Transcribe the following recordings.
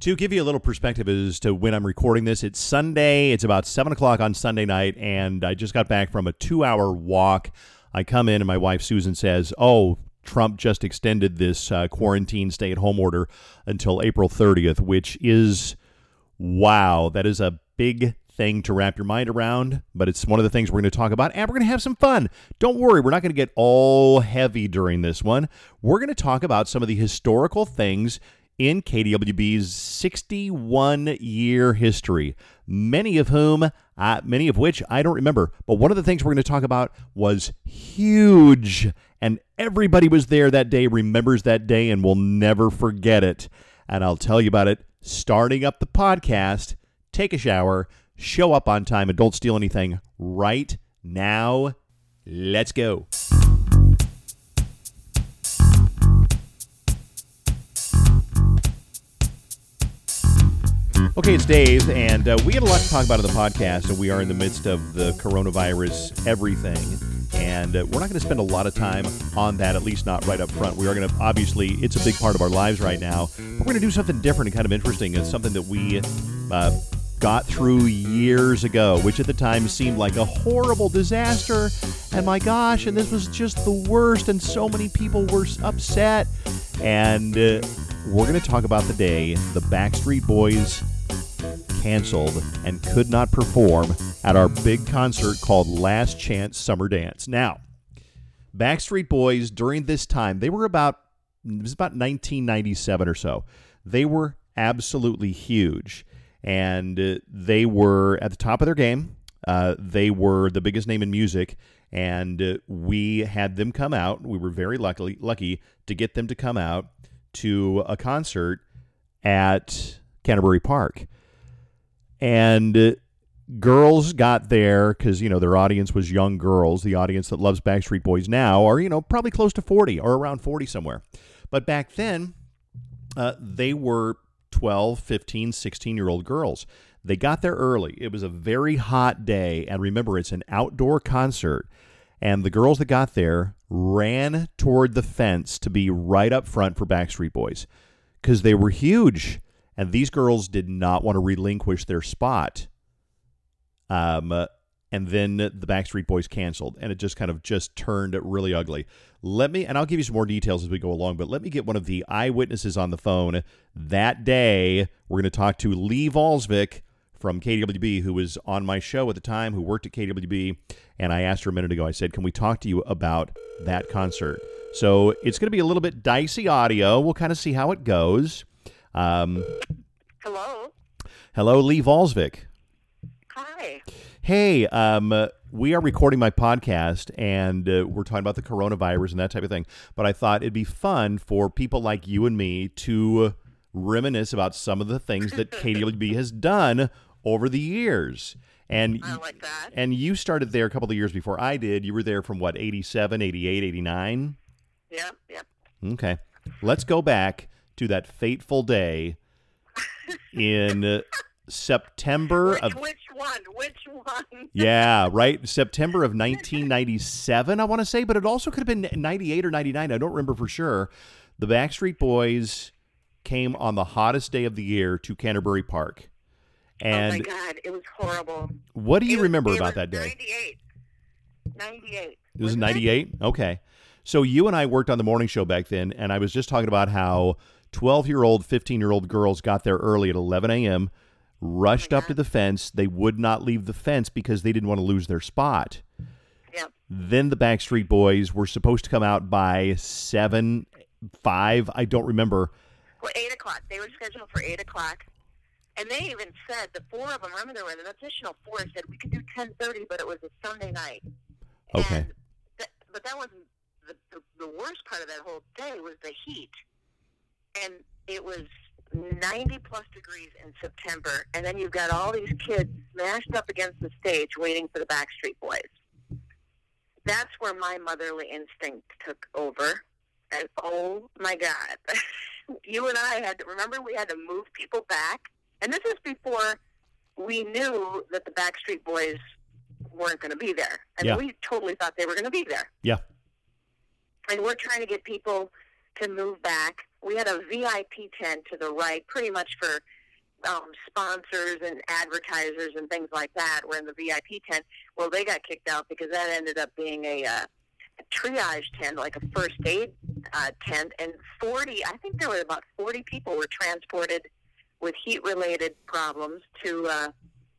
To give you a little perspective as to when I'm recording this, it's Sunday. It's about 7 o'clock on Sunday night, and I just got back from a two hour walk. I come in, and my wife Susan says, Oh, Trump just extended this uh, quarantine stay at home order until April 30th, which is wow. That is a big thing to wrap your mind around, but it's one of the things we're going to talk about, and we're going to have some fun. Don't worry, we're not going to get all heavy during this one. We're going to talk about some of the historical things in KDWB's 61 year history, many of whom, uh, many of which I don't remember. But one of the things we're going to talk about was huge, and everybody was there that day, remembers that day, and will never forget it. And I'll tell you about it starting up the podcast. Take a shower, show up on time, and don't steal anything right now. Let's go. Okay, it's Dave, and uh, we had a lot to talk about in the podcast, and we are in the midst of the coronavirus everything. And uh, we're not going to spend a lot of time on that, at least not right up front. We are going to, obviously, it's a big part of our lives right now. But we're going to do something different and kind of interesting. It's something that we uh, got through years ago, which at the time seemed like a horrible disaster. And my gosh, and this was just the worst, and so many people were upset. And uh, we're going to talk about the day the Backstreet Boys canceled and could not perform at our big concert called Last Chance Summer Dance. Now, Backstreet Boys during this time, they were about it was about 1997 or so. They were absolutely huge, and uh, they were at the top of their game. Uh, they were the biggest name in music, and uh, we had them come out. We were very lucky lucky to get them to come out to a concert at Canterbury Park and girls got there because you know their audience was young girls. The audience that loves backstreet boys now are you know probably close to 40 or around 40 somewhere. But back then uh, they were 12 15 16 year old girls. They got there early. It was a very hot day. And remember it's an outdoor concert. And the girls that got there ran toward the fence to be right up front for backstreet boys because they were huge and these girls did not want to relinquish their spot. Um, and then the Backstreet Boys canceled, and it just kind of just turned really ugly. Let me, and I'll give you some more details as we go along, but let me get one of the eyewitnesses on the phone that day. We're going to talk to Lee Valsvik from KWB, who was on my show at the time, who worked at KWB, and I asked her a minute ago. I said, "Can we talk to you about that concert?" So it's going to be a little bit dicey audio. We'll kind of see how it goes. Um, Hello. Hello, Lee Valsvik. Hi. Hey, um, we are recording my podcast and uh, we're talking about the coronavirus and that type of thing. But I thought it'd be fun for people like you and me to reminisce about some of the things that KWB has done over the years. And I like that. And you started there a couple of years before I did. You were there from what, 87, 88, 89? Yeah, yeah. Okay. Let's go back to that fateful day in September which, of which one? Which one? yeah, right. September of 1997, I want to say, but it also could have been 98 or 99. I don't remember for sure. The Backstreet Boys came on the hottest day of the year to Canterbury Park. And oh my God, it was horrible. What do you remember about that day? 98. 98. It was 98? Okay. So you and I worked on the morning show back then, and I was just talking about how 12 year old, 15 year old girls got there early at 11 a.m., rushed oh up to the fence. They would not leave the fence because they didn't want to lose their spot. Yep. Then the Backstreet Boys were supposed to come out by 7, 5, I don't remember. Well, 8 o'clock. They were scheduled for 8 o'clock. And they even said, the four of them, remember there were an additional four, said we could do 10.30, but it was a Sunday night. Okay. Th- but that wasn't the, the, the worst part of that whole day was the heat and it was 90 plus degrees in September, and then you've got all these kids smashed up against the stage waiting for the Backstreet Boys. That's where my motherly instinct took over. And oh my God, you and I had to remember we had to move people back. And this is before we knew that the Backstreet Boys weren't going to be there. And yeah. we totally thought they were going to be there. Yeah. And we're trying to get people to move back we had a VIP tent to the right, pretty much for um, sponsors and advertisers and things like that. We're in the VIP tent. Well, they got kicked out because that ended up being a, uh, a triage tent, like a first aid uh, tent, and 40. I think there were about 40 people were transported with heat-related problems to uh,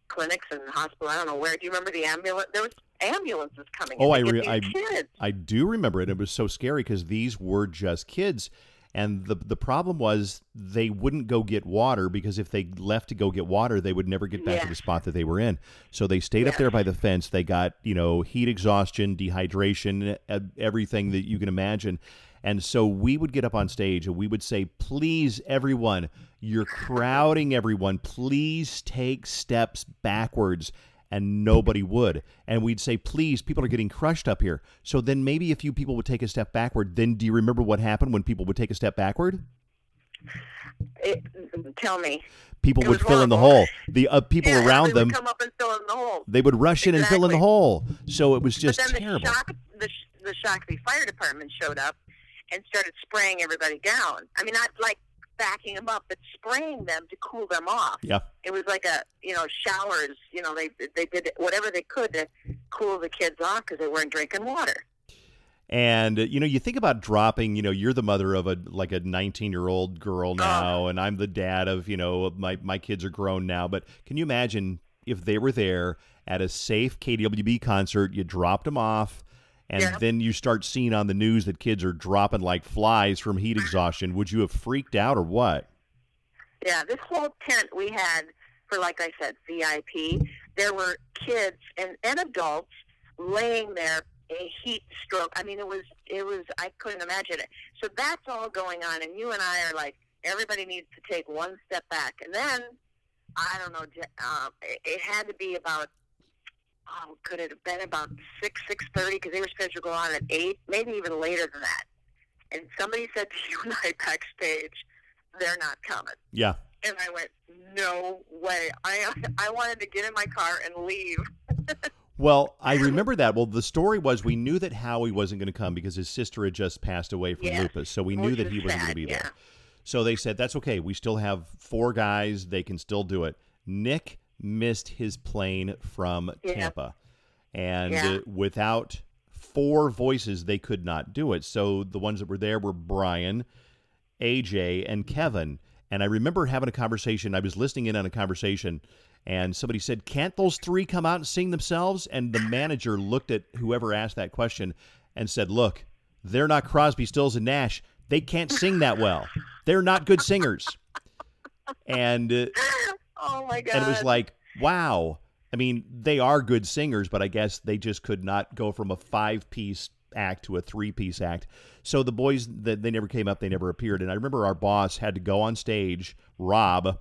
clinics and hospital. I don't know where. Do you remember the ambulance? There was ambulances coming. Oh, in I, re- I, kids. I do remember it. It was so scary because these were just kids. And the the problem was they wouldn't go get water because if they left to go get water, they would never get back to the spot that they were in. So they stayed up there by the fence. They got you know heat exhaustion, dehydration, everything that you can imagine. And so we would get up on stage and we would say, "Please, everyone, you're crowding everyone. Please take steps backwards." And nobody would. And we'd say, please, people are getting crushed up here. So then maybe a few people would take a step backward. Then do you remember what happened when people would take a step backward? It, tell me. People It would fill in the hole. The uh, people Yeah, around they would them, come up and fill in the hole. they would rush in and fill in the hole. So it was just but then terrible. the shock, the, the Shakopee Fire Department showed up and started spraying everybody down. I mean, not like backing them up, but spraying them to cool them off. yeah. It was like a, you know, showers. You know, they they did whatever they could to cool the kids off because they weren't drinking water. And you know, you think about dropping. You know, you're the mother of a like a 19 year old girl oh. now, and I'm the dad of you know my my kids are grown now. But can you imagine if they were there at a safe KWB concert? You dropped them off, and Yeah. then you start seeing on the news that kids are dropping like flies from heat exhaustion. Would you have freaked out or what? Yeah, this whole tent we had for, like I said, VIP. There were kids and, and adults laying there a heat stroke. I mean, it was it was I couldn't imagine it. So that's all going on, and you and I are like, everybody needs to take one step back, and then I don't know. Uh, it, it had to be about. Oh, could it have been about six six thirty? Because they were scheduled to go on at eight, maybe even later than that. And somebody said to you and I backstage, "They're not coming." Yeah. And I went, no way. I I wanted to get in my car and leave. Well, I remember that. Well, the story was we knew that Howie wasn't going to come because his sister had just passed away from Yes, lupus, so we knew that he wasn't going to be there. yeah. So they said that's okay. We still have four guys; they can still do it. Nick missed his plane from Yeah. Tampa, and Yeah. without four voices, they could not do it. So the ones that were there were Brian, AJ, and Kevin. And I remember having a conversation. I was listening in on a conversation, and somebody said, "Can't those three come out and sing themselves?" And the manager looked at whoever asked that question and said, "Look, they're not Crosby, Stills, and Nash. They can't sing that well. They're not good singers." And uh, Oh my god! and it was like, wow. I mean, they are good singers, but I guess they just could not go from a five piece act to a three piece act. So the boys that they never came up, they never appeared. And I remember our boss had to go on stage, Rob,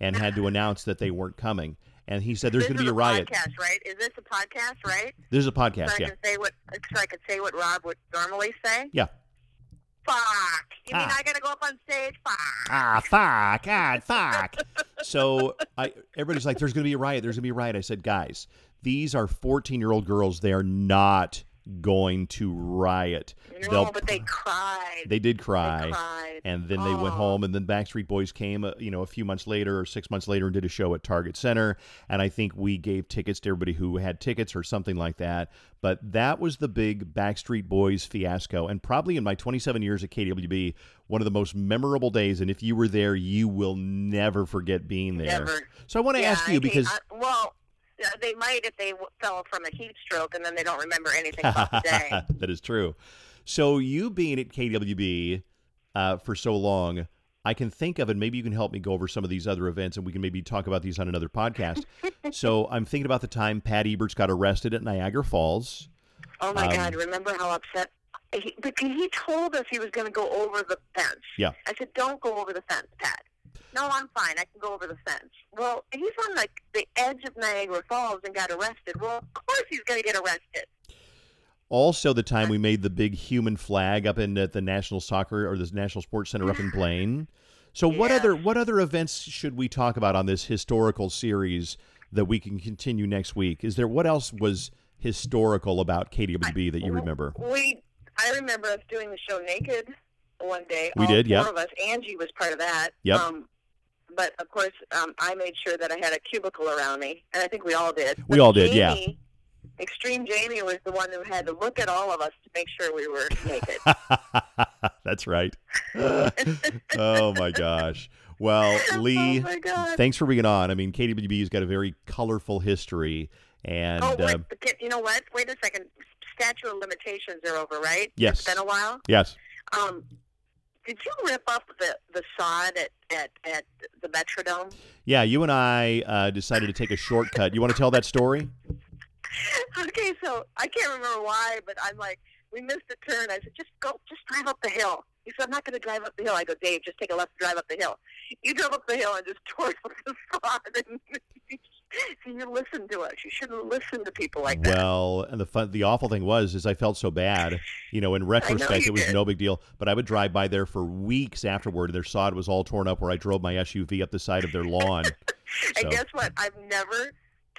and had to announce that they weren't coming. And he said, "There's going to be is a riot." Podcast, right? Is this a podcast, right? This is a So podcast, I yeah, can say what so I can say what Rob would normally say. yeah. Fuck! You mean Ah. I gotta go up on stage? Fuck! ah, fuck, ah, fuck. So I, everybody's like, there's going to be a riot. There's going to be a riot. I said, guys, these are 14 year old girls. They are not going to riot. No, They'll- but they cried. They did cry. They cried. And then they went home, and then Backstreet Boys came, uh, you know, a few months later or six months later, and did a show at Target Center. And I think we gave tickets to everybody who had tickets or something like that. But that was the big Backstreet Boys fiasco, and probably in my 27 years at KWB, one of the most memorable days. And if you were there, you will never forget being there. Never. So I want to Yeah, ask I you think- because I, well, yeah, they might if they w- fell from a heat stroke and then they don't remember anything about the day. that is true. So you being at KWB uh, for so long, I can think of, and maybe you can help me go over some of these other events, and we can maybe talk about these on another podcast. so I'm thinking about the time Pat Eberts got arrested at Niagara Falls. Oh my Um, God! Remember how upset? He, but he told us he was going to go over the fence. Yeah. I said, "Don't go over the fence, Pat." No, I'm fine. I can go over the fence. Well, he's on like the edge of Niagara Falls and got arrested. Well, of course he's going to get arrested. Also, the time we made the big human flag up in at the National Soccer or the National Sports Center up in Blaine. So, what Yeah. other what other events should we talk about on this historical series that we can continue next week? Is there what else was historical about KWB that you remember? We, I remember us doing the show naked. one day. We did, Four yep. of us. Angie was part of that. Yep. Um, but of course, um, I made sure that I had a cubicle around me, and I think we all did. We But all did, yeah. Extreme Jamie was the one who had to look at all of us to make sure we were naked. That's right. oh my gosh. Well, Lee, oh thanks for being on. I mean, KWB's got a very colorful history, and oh, wait, uh, you know what? Wait a second. Statute of limitations are over, right? Yes. It's been a while. yes, Um, did you rip up the the sod at at, at the Metrodome? yeah. You and I uh, decided to take a shortcut. You want to tell that story? okay, so I can't remember why, but I'm like, we missed a turn. I said, just go, just drive up the hill. He said, I'm not going to drive up the hill. I go, Dave, just take a left drive up the hill. You drove up the hill and just tore up the spot. And you listen to us. You shouldn't listen to people like that. Well, and the fun, the awful thing was, is I felt so bad. You know, in retrospect, you it was did. no big deal. But I would drive by there for weeks afterward. Their sod was all torn up where I drove my SUV up the side of their lawn. And So- guess what? I've never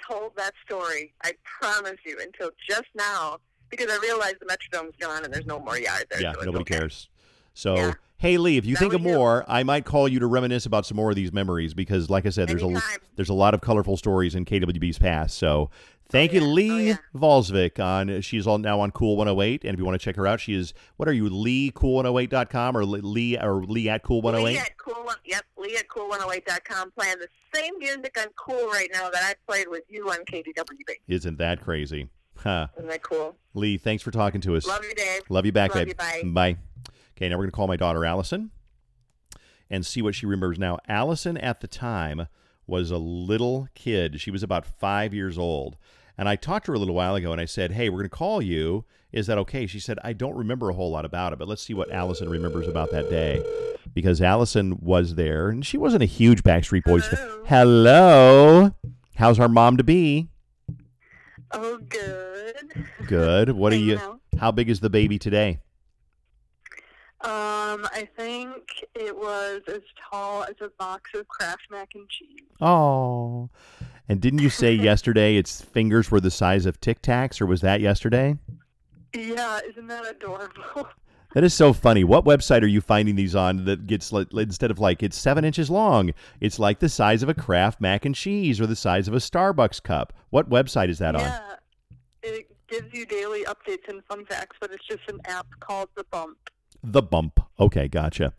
told that story. I promise you until just now because I realized the Metrodome's gone and there's no more yard there. yeah, so nobody okay. cares. So, Yeah. Hey Lee, if you That think of more, I might call you to reminisce about some more of these memories because, like I said, there's a there's a lot of colorful stories in KWB's past. So, oh, thank you, yeah. Oh, Lee yeah. Valsvik. On she's all now on Cool 108, and if you want to check her out, she is what are you LeeCool108.com or Lee or Lee at Cool 108? Lee 108? at cool. Yep, Lee at cool108.com playing the same music on Cool right now that I played with you on KWB. Isn't that crazy? Huh. Isn't that cool? Lee, thanks for talking to us. Love you, Dave. Love you back, Love babe. you, bye. Okay, now we're going to call my daughter Allison and see what she remembers. Now, Allison at the time was a little kid. She was about five years old. And I talked to her a little while ago and I said, Hey, we're going to call you. Is that okay? She said, I don't remember a whole lot about it, but let's see what Allison remembers about that day. Because Allison was there and she wasn't a huge Backstreet Boys fan. Hello. Hello. How's our mom to be? Oh, good. Good. What are you? How big is the baby today? Um, I think it was as tall as a box of Kraft mac and cheese. Oh. And didn't you say yesterday its fingers were the size of Tic Tacs, or was that yesterday? Yeah, isn't that adorable? That is so funny. What website are you finding these on that gets instead of like it's seven inches long, it's like the size of a Kraft mac and cheese or the size of a Starbucks cup? What website is that on? yeah, it gives you daily updates and fun facts, but it's just an app called The Bump. The bump. Okay, gotcha.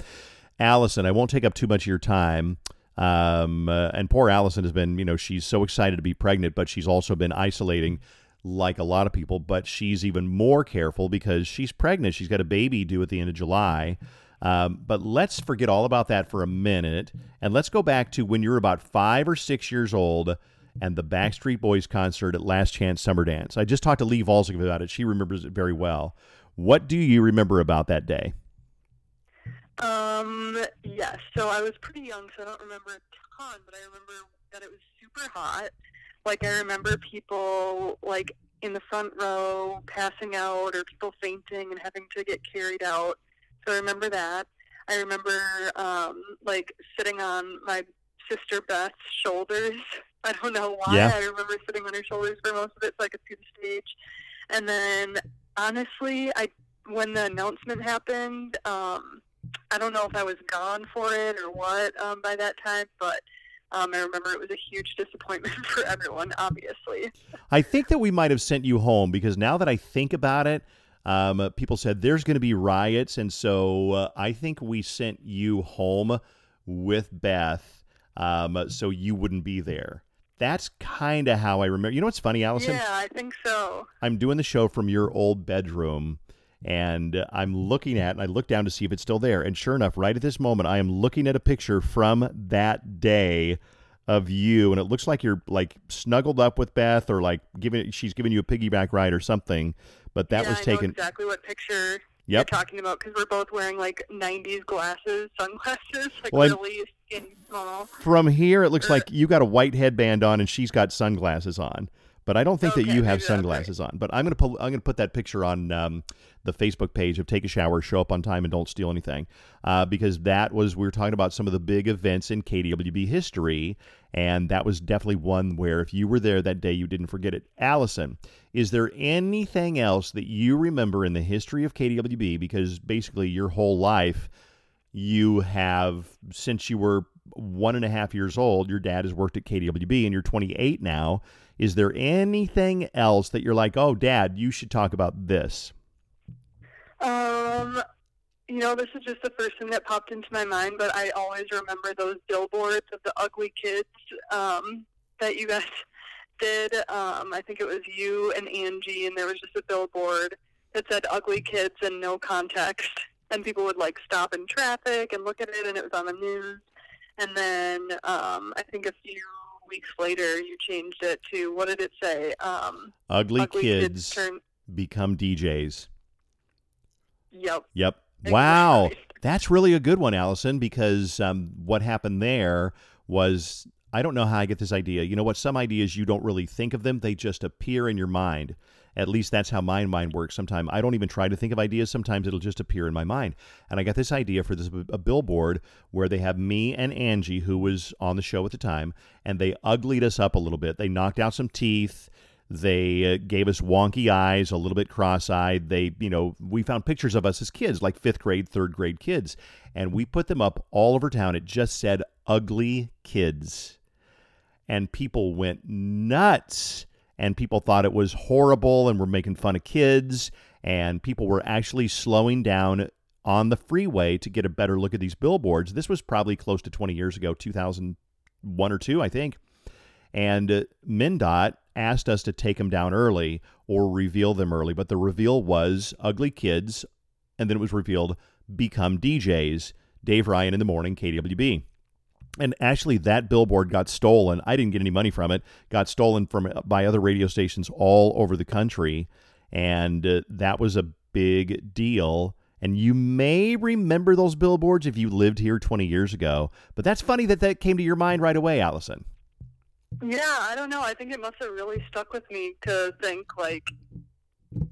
Allison, I won't take up too much of your time. Um, uh, and poor Allison has been, you know, she's so excited to be pregnant, but she's also been isolating like a lot of people. But she's even more careful because she's pregnant. She's got a baby due at the end of July. Um, but let's forget all about that for a minute and let's go back to when you were about five or six years old and the Backstreet Boys concert at Last Chance Summer Dance. I just talked to Lee Volzig about it. She remembers it very well. What do you remember about that day? Um, yes. So I was pretty young, so I don't remember a ton, but I remember that it was super hot. Like I remember people like in the front row passing out, or people fainting and having to get carried out. So I remember that. I remember um, like sitting on my sister Beth's shoulders. I don't know why. Yeah. I remember sitting on her shoulders for most of it, so I could see the stage. And then honestly, I when the announcement happened, um, I don't know if I was gone for it or what um, by that time, but um, I remember it was a huge disappointment for everyone, obviously. I think that we might have sent you home because now that I think about it, um, people said there's going to be riots, and so uh, I think we sent you home with Beth, um, so you wouldn't be there. That's kind of how I remember. You know what's funny, Allison? Yeah, I think so. I'm doing the show from your old bedroom, and I'm looking at, and I look down to see if it's still there, and sure enough, right at this moment, I am looking at a picture from that day of you, and it looks like you're like snuggled up with Beth, or like giving she's giving you a piggyback ride or something. But that yeah, was I know taken. exactly what picture Yep. you're talking about because we're both wearing like '90s glasses, sunglasses, like Well, really skinny, small. From here, it looks Er. like you got a white headband on, and she's got sunglasses on. But I don't think that you have sunglasses on. But I'm gonna pull, I'm gonna put that picture on um, the Facebook page of Take a Shower, Show Up on Time, and Don't Steal Anything, uh, because that was we were talking about some of the big events in KDWB history, and that was definitely one where if you were there that day, you didn't forget it. Allison, is there anything else that you remember in the history of KDWB? Because basically your whole life, you have since you were one and a half years old, your dad has worked at KDWB, and you're 28 now. Is there anything else that you're like, oh, Dad, you should talk about this? Um, you know, this is just the first thing that popped into my mind, but I always remember those billboards of the ugly kids um, that you guys did. Um, I think it was you and Angie, and there was just a billboard that said "ugly kids" and no context, and people would like stop in traffic and look at it, and it was on the news. And then um, I think a few weeks later, you changed it to what did it say? Um, Ugly, ugly kids, turn. become DJs. Yep. Yep. Wow. That's really a good one, Allison, because um, what happened there was I don't know how I get this idea. You know what? Some ideas you don't really think of them, they just appear in your mind. At least that's how my mind works. Sometimes I don't even try to think of ideas. Sometimes it'll just appear in my mind. And I got this idea for this a billboard where they have me and Angie, who was on the show at the time, and they uglied us up a little bit. They knocked out some teeth. They uh, gave us wonky eyes, a little bit cross-eyed. They, you know, we found pictures of us as kids, like fifth grade, third grade kids, and we put them up all over town. It just said "ugly kids," and people went nuts. And people thought it was horrible, and were making fun of kids. And people were actually slowing down on the freeway to get a better look at these billboards. This was probably close to 20 years ago, 2001 or two, I think. And uh, MnDOT asked us to take them down early or reveal them early, but the reveal was ugly kids, and then it was revealed become DJs. Dave Ryan in the morning, KWB. And actually, that billboard got stolen. I didn't get any money from it. Got stolen from by other radio stations all over the country, and uh, that was a big deal. And you may remember those billboards if you lived here 20 years ago. But that's funny that that came to your mind right away, Allison. Yeah, I don't know. I think it must have really stuck with me to think like,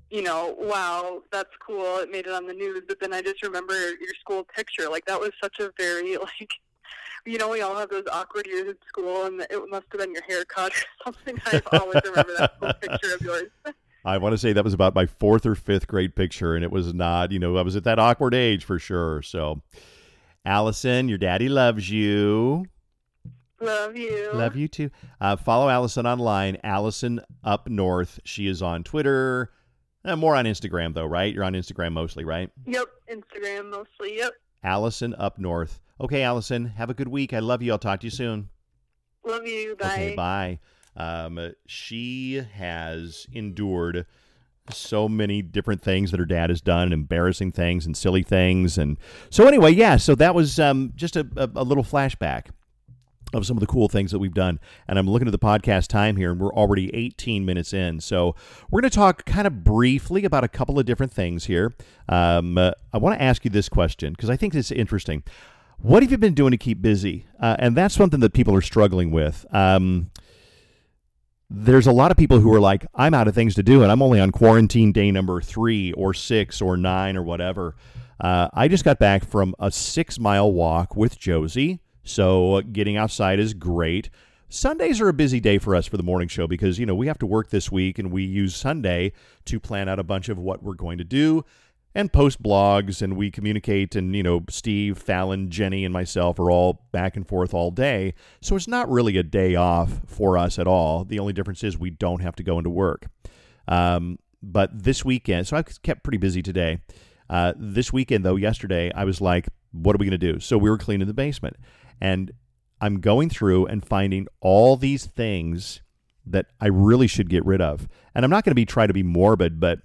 you know, wow, that's cool. It made it on the news. But then I just remember your school picture. Like that was such a very like, you know, we all have those awkward years at school, and it must have been your haircut or something. I always remember that picture of yours. I want to say that was about my fourth or fifth grade picture, and it was not, you know, I was at that awkward age for sure. So, Allison, your daddy loves you. Love you. Love you too. Uh, follow Allison online, Allison Up North. She is on Twitter, uh, more on Instagram though, right? You're on Instagram mostly, right? Yep, Instagram mostly. Yep. Allison Up North. Okay, Allison, have a good week. I love you. I'll talk to you soon. Love you. Bye. Okay, bye. Um, she has endured so many different things that her dad has done, embarrassing things and silly things, and so anyway, yeah. So that was um, just a, a, a little flashback of some of the cool things that we've done. And I'm looking at the podcast time here, and we're already 18 minutes in. So we're going to talk kind of briefly about a couple of different things here. Um, uh, I want to ask you this question because I think it's interesting. What have you been doing to keep busy? Uh, and that's something that people are struggling with. Um, there's a lot of people who are like, I'm out of things to do, and I'm only on quarantine day number three or six or nine or whatever. Uh, I just got back from a six mile walk with Josie, so getting outside is great. Sundays are a busy day for us for the morning show because, you know, we have to work this week and we use Sunday to plan out a bunch of what we're going to do and post blogs and we communicate and you know steve Falen jenny and myself are all back and forth all day. So it's not really a day off for us at all. The only difference is we don't have to go into work. Um, but this weekend so i've kept pretty busy today. Uh, this weekend though yesterday i was like what are we going to do? So we were cleaning the basement. And i'm going through and finding all these things that i really should get rid of. And i'm not going to be try to be morbid but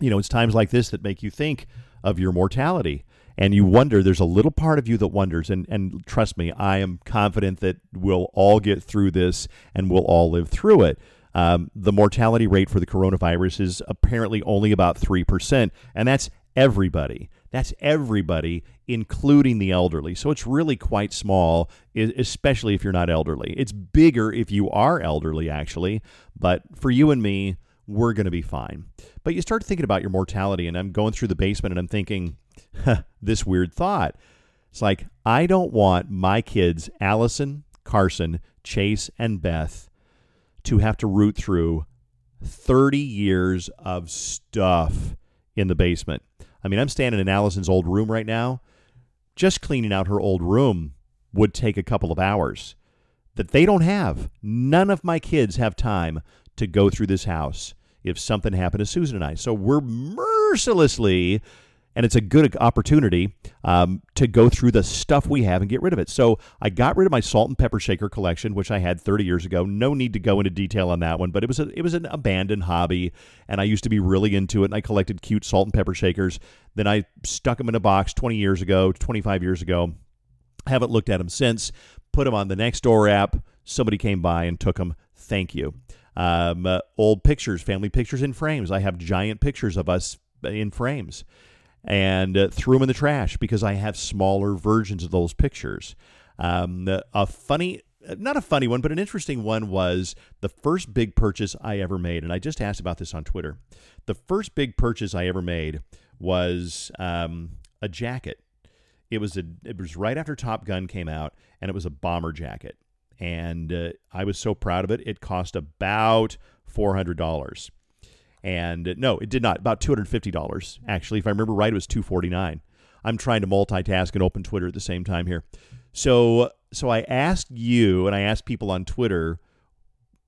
you know, it's times like this that make you think of your mortality. And you wonder, there's a little part of you that wonders. And, and trust me, I am confident that we'll all get through this and we'll all live through it. Um, the mortality rate for the coronavirus is apparently only about 3%, and that's everybody, That's everybody, including the elderly. So it's really quite small, especially if you're not elderly. It's bigger if you are elderly, actually. But for you and me, we're going to be fine. But you start thinking about your mortality, and I'm going through the basement and I'm thinking, this weird thought. It's like, I don't want my kids, Allison, Carson, Chase, and Beth, to have to root through 30 years of stuff in the basement. I mean, I'm standing in Allison's old room right now. Just cleaning out her old room would take a couple of hours that they don't have. None of my kids have time to go through this house if something happened to Susan and I. So we're mercilessly and it's a good opportunity um, to go through the stuff we have and get rid of it. So I got rid of my salt and pepper shaker collection, which I had 30 years ago. No need to go into detail on that one, but it was a, it was an abandoned hobby, and I used to be really into it. And I collected cute salt and pepper shakers. Then I stuck them in a box 20 years ago, 25 years ago. Haven't looked at them since. Put them on the Nextdoor app. Somebody came by and took them. Thank you. Um, uh, old pictures, family pictures in frames. I have giant pictures of us in frames and uh, threw them in the trash because I have smaller versions of those pictures. Um, a funny, not a funny one, but an interesting one was the first big purchase I ever made. And I just asked about this on Twitter. The first big purchase I ever made was um, a jacket. It was a. It was right after Top Gun came out, and it was a bomber jacket. And uh, I was so proud of it. It cost about four hundred dollars and no, it did not. About two hundred fifty dollars actually. If I remember right, it was two forty nine. I'm trying to multitask and open Twitter at the same time here. So so I asked you and I asked people on Twitter.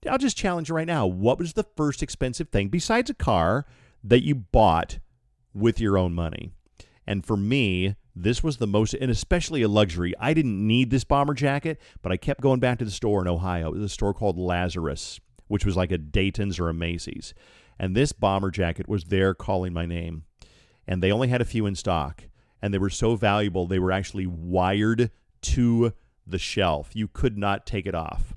I'll just challenge you right now. What was the first expensive thing besides a car that you bought with your own money? And for me, this was the most, and especially a luxury. I didn't need this bomber jacket, but I kept going back to the store in Ohio. It was a store called Lazarus, which was like a Dayton's or a Macy's. And this bomber jacket was there calling my name. And they only had a few in stock. And they were so valuable, they were actually wired to the shelf. You could not take it off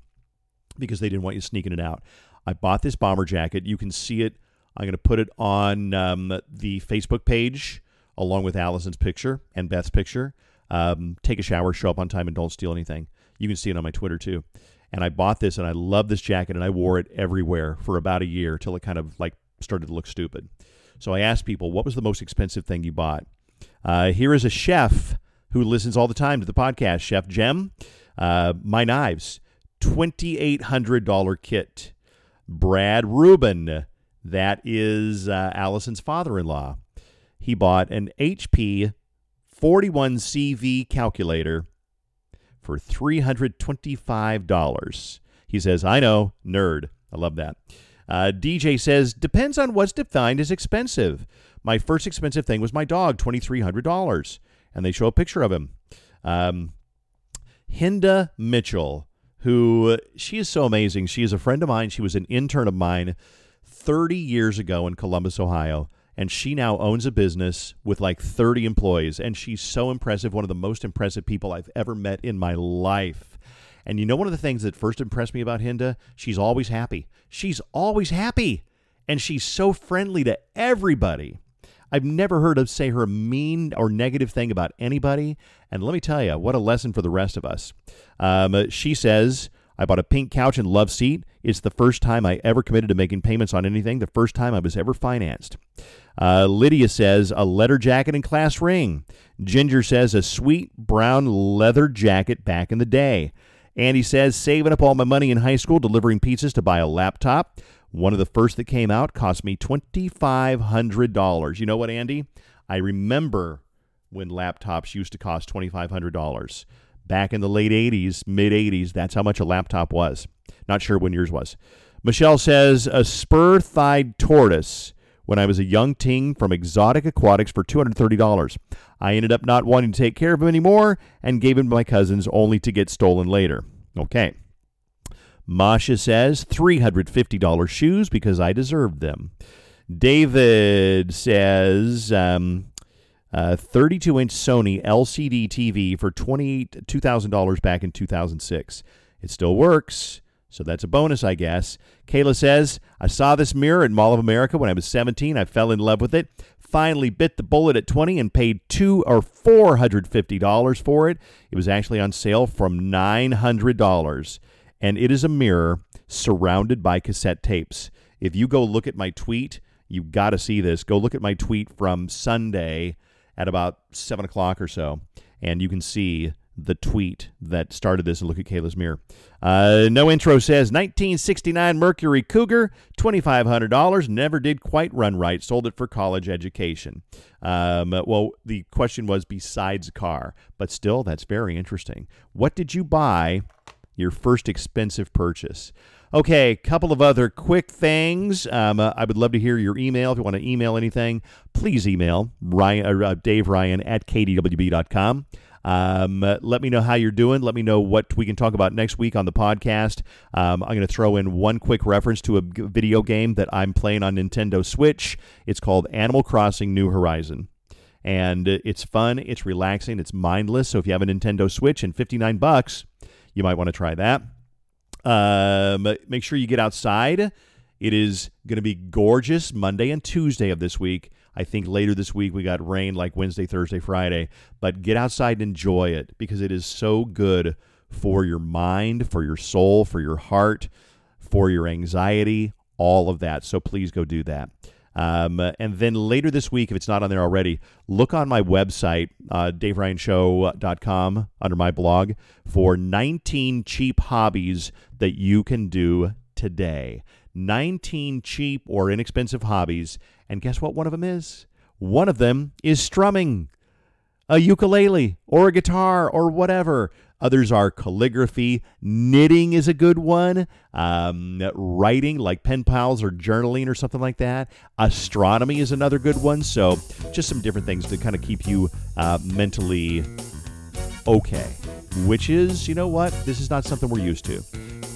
because they didn't want you sneaking it out. I bought this bomber jacket. You can see it. I'm going to put it on um, the Facebook page along with Allison's picture and Beth's picture. Um, take a shower, show up on time, and don't steal anything. You can see it on my Twitter too. And I bought this and I love this jacket and I wore it everywhere for about a year till it kind of like started to look stupid. So I asked people, what was the most expensive thing you bought? Uh, here is a chef who listens all the time to the podcast, Chef Jem. Uh, my knives, $2,800 kit. Brad Rubin, that is uh, Allison's father in law. He bought an HP 41CV calculator for $325. He says, I know, nerd. I love that. Uh, DJ says, depends on what's defined as expensive. My first expensive thing was my dog, $2,300. And they show a picture of him. Um, Hinda Mitchell, who she is so amazing. She is a friend of mine. She was an intern of mine 30 years ago in Columbus, Ohio and she now owns a business with like 30 employees and she's so impressive one of the most impressive people i've ever met in my life. And you know one of the things that first impressed me about hinda? She's always happy. She's always happy! And she's so friendly to everybody. I've never heard of say her mean or negative thing about anybody. And let me tell you, what a lesson for the rest of us. Um, she says, I bought a pink couch and love seat. It's the first time I ever committed to making payments on anything, the first time I was ever financed. Uh, Lydia says a leather jacket and class ring. Ginger says a sweet brown leather jacket back in the day. Andy says saving up all my money in high school delivering pizzas to buy a laptop. One of the first that came out cost me $2,500. You know what, Andy? I remember when laptops used to cost $2,500. Back in the late 80s, mid 80s, that's how much a laptop was. Not sure when yours was. Michelle says a spur thighed tortoise when I was a young ting from Exotic Aquatics for $230. I ended up not wanting to take care of him anymore and gave him to my cousins only to get stolen later. Okay. Masha says $350 shoes because I deserved them. David says um, Uh, 32 inch Sony LCD TV for $2000 back in 2006. It still works. So that's a bonus, I guess. Kayla says, I saw this mirror at Mall of America when I was 17. I fell in love with it. finally bit the bullet at 20 and paid two or $450 for it. It was actually on sale from $900. And it is a mirror surrounded by cassette tapes. If you go look at my tweet, you've got to see this. Go look at my tweet from Sunday at about 7 o'clock or so, and you can see the tweet that started this look at Kayla's mirror. Uh, no intro says 1969 Mercury Cougar, $2,500. Never did quite run right. Sold it for college education. Um, well, the question was besides car, but still, that's very interesting. What did you buy your first expensive purchase? Okay, a couple of other quick things. Um, uh, I would love to hear your email. If you want to email anything, please email Ryan, uh, Dave Ryan at kdwb.com. Um, uh, let me know how you're doing. Let me know what we can talk about next week on the podcast. Um, I'm going to throw in one quick reference to a video game that I'm playing on Nintendo Switch. It's called Animal Crossing New Horizon. And it's fun, it's relaxing, it's mindless. So if you have a Nintendo Switch and 59 bucks, you might want to try that. Um, make sure you get outside. It is going to be gorgeous Monday and Tuesday of this week. I think later this week we got rain like Wednesday, Thursday, Friday. But get outside and enjoy it because it is so good for your mind, for your soul, for your heart, for your anxiety, all of that. So please go do that. Um, and then later this week, if it's not on there already, look on my website, uh, daveryanshow.com, under my blog, for 19 cheap hobbies that you can do today. 19 cheap or inexpensive hobbies. And guess what one of them is? One of them is strumming a ukulele or a guitar or whatever. Others are calligraphy. Knitting is a good one. Um, writing, like pen pals or journaling or something like that. Astronomy is another good one. So, just some different things to kind of keep you uh, mentally okay. Which is, you know what? This is not something we're used to.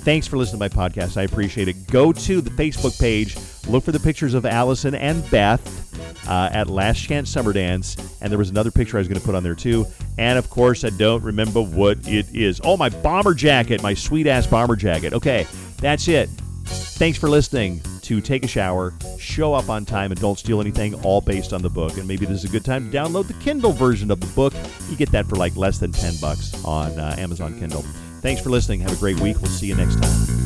Thanks for listening to my podcast. I appreciate it. Go to the Facebook page, look for the pictures of Allison and Beth uh, at Last Chance Summer Dance. And there was another picture I was going to put on there too. And of course, I don't remember what it is. Oh, my bomber jacket, my sweet ass bomber jacket. Okay, that's it. Thanks for listening to Take a Shower, Show Up on Time, and Don't Steal Anything, all based on the book. And maybe this is a good time to download the Kindle version of the book. You get that for like less than 10 bucks on uh, Amazon Kindle. Thanks for listening. Have a great week. We'll see you next time.